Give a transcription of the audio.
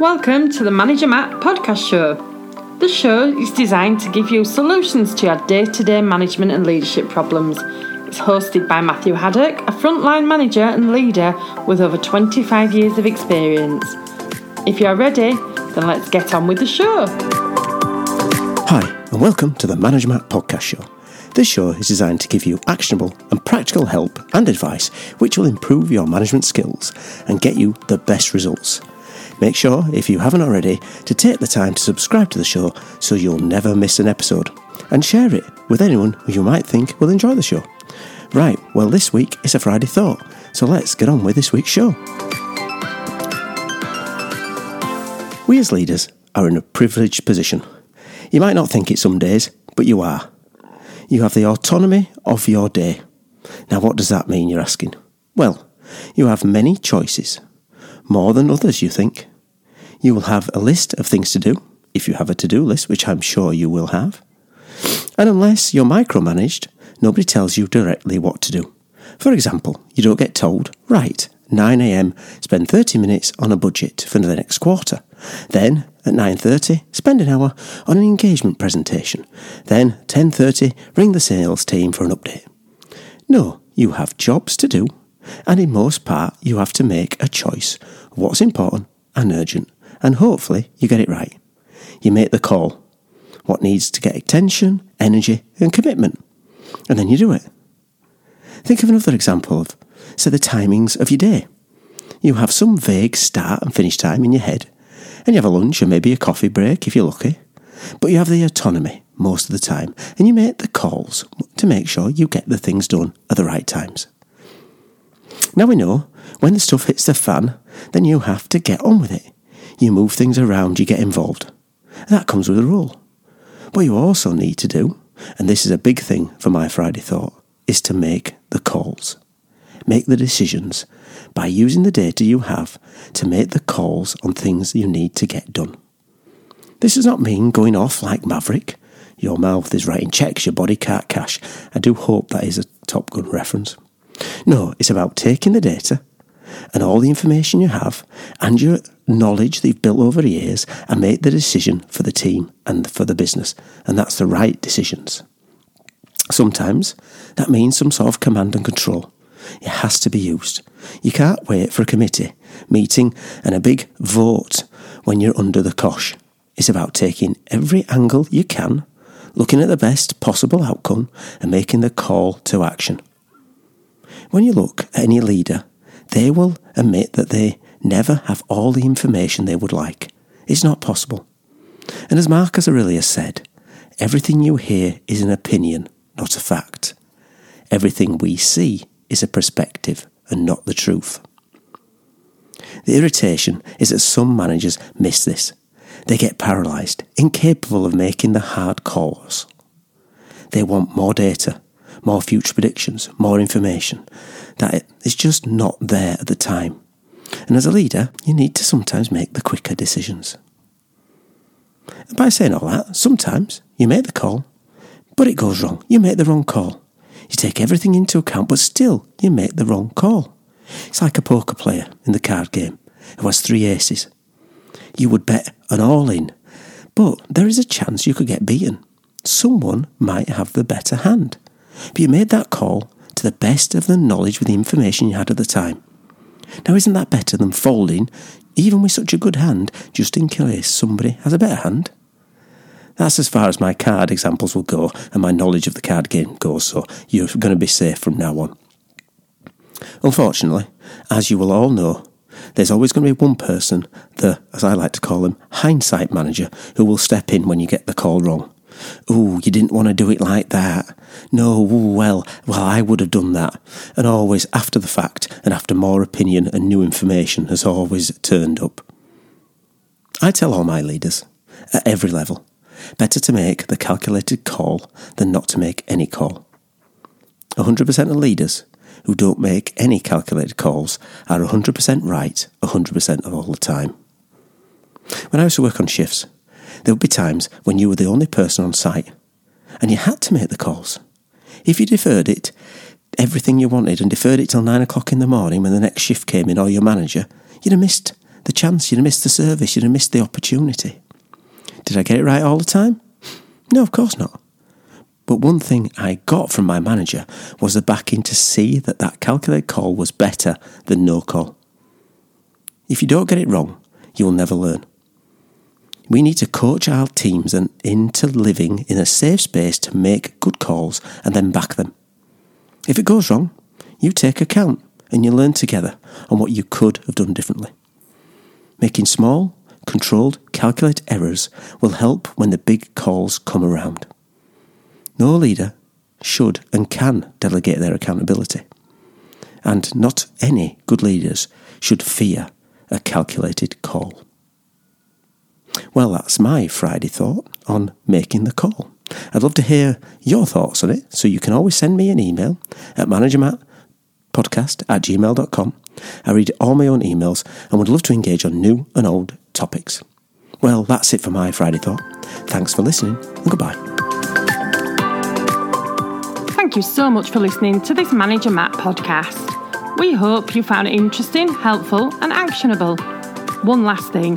Welcome to the Manager Matt podcast show. The show is designed to give you solutions to your day to day management and leadership problems. It's hosted by Matthew Haddock, a frontline manager and leader with over 25 years of experience. If you're ready, then let's get on with the show. Hi, and welcome to the Manager Matt podcast show. This show is designed to give you actionable and practical help and advice which will improve your management skills and get you the best results. Make sure, if you haven't already, to take the time to subscribe to the show so you'll never miss an episode and share it with anyone who you might think will enjoy the show. Right, well, this week is a Friday Thought, so let's get on with this week's show. We as leaders are in a privileged position. You might not think it some days, but you are. You have the autonomy of your day. Now, what does that mean, you're asking? Well, you have many choices more than others, you think. You will have a list of things to do, if you have a to do list, which I'm sure you will have. And unless you're micromanaged, nobody tells you directly what to do. For example, you don't get told, right, 9am, spend 30 minutes on a budget for the next quarter. Then, at 9.30, spend an hour on an engagement presentation. Then, 10.30, ring the sales team for an update. No, you have jobs to do and in most part, you have to make a choice what's important and urgent, and hopefully you get it right. You make the call. What needs to get attention, energy, and commitment. And then you do it. Think of another example of, say, the timings of your day. You have some vague start and finish time in your head, and you have a lunch or maybe a coffee break if you're lucky. But you have the autonomy most of the time, and you make the calls to make sure you get the things done at the right times. Now we know when the stuff hits the fan, then you have to get on with it. You move things around, you get involved. That comes with a rule. What you also need to do, and this is a big thing for my Friday thought, is to make the calls. Make the decisions by using the data you have to make the calls on things you need to get done. This does not mean going off like Maverick. Your mouth is writing checks, your body can't cash. I do hope that is a Top Gun reference. No, it's about taking the data and all the information you have and your knowledge that you've built over the years and make the decision for the team and for the business. And that's the right decisions. Sometimes that means some sort of command and control. It has to be used. You can't wait for a committee meeting and a big vote when you're under the cosh. It's about taking every angle you can, looking at the best possible outcome, and making the call to action. When you look at any leader, they will admit that they never have all the information they would like. It's not possible. And as Marcus Aurelius said, everything you hear is an opinion, not a fact. Everything we see is a perspective and not the truth. The irritation is that some managers miss this. They get paralysed, incapable of making the hard calls. They want more data, more future predictions, more information that is just not there at the time. And as a leader, you need to sometimes make the quicker decisions. And by saying all that, sometimes you make the call, but it goes wrong. You make the wrong call. You take everything into account, but still you make the wrong call. It's like a poker player in the card game who has three aces. You would bet an all in, but there is a chance you could get beaten. Someone might have the better hand. But you made that call to the best of the knowledge with the information you had at the time. Now, isn't that better than folding, even with such a good hand, just in case somebody has a better hand? That's as far as my card examples will go and my knowledge of the card game goes, so you're going to be safe from now on. Unfortunately, as you will all know, there's always going to be one person, the, as I like to call him, hindsight manager, who will step in when you get the call wrong. Oh, you didn't want to do it like that. No, well, well, I would have done that. And always after the fact, and after more opinion and new information has always turned up. I tell all my leaders, at every level, better to make the calculated call than not to make any call. 100% of leaders who don't make any calculated calls are 100% right 100% of all the time. When I used to work on shifts, there would be times when you were the only person on site and you had to make the calls. If you deferred it, everything you wanted, and deferred it till nine o'clock in the morning when the next shift came in or your manager, you'd have missed the chance, you'd have missed the service, you'd have missed the opportunity. Did I get it right all the time? No, of course not. But one thing I got from my manager was the backing to see that that calculated call was better than no call. If you don't get it wrong, you will never learn. We need to coach our teams and into living in a safe space to make good calls and then back them. If it goes wrong, you take account and you learn together on what you could have done differently. Making small, controlled, calculated errors will help when the big calls come around. No leader should and can delegate their accountability. And not any good leaders should fear a calculated call. Well, that's my Friday thought on making the call. I'd love to hear your thoughts on it, so you can always send me an email at managermattpodcast at gmail.com. I read all my own emails and would love to engage on new and old topics. Well, that's it for my Friday thought. Thanks for listening and goodbye. Thank you so much for listening to this Manager Matt podcast. We hope you found it interesting, helpful, and actionable. One last thing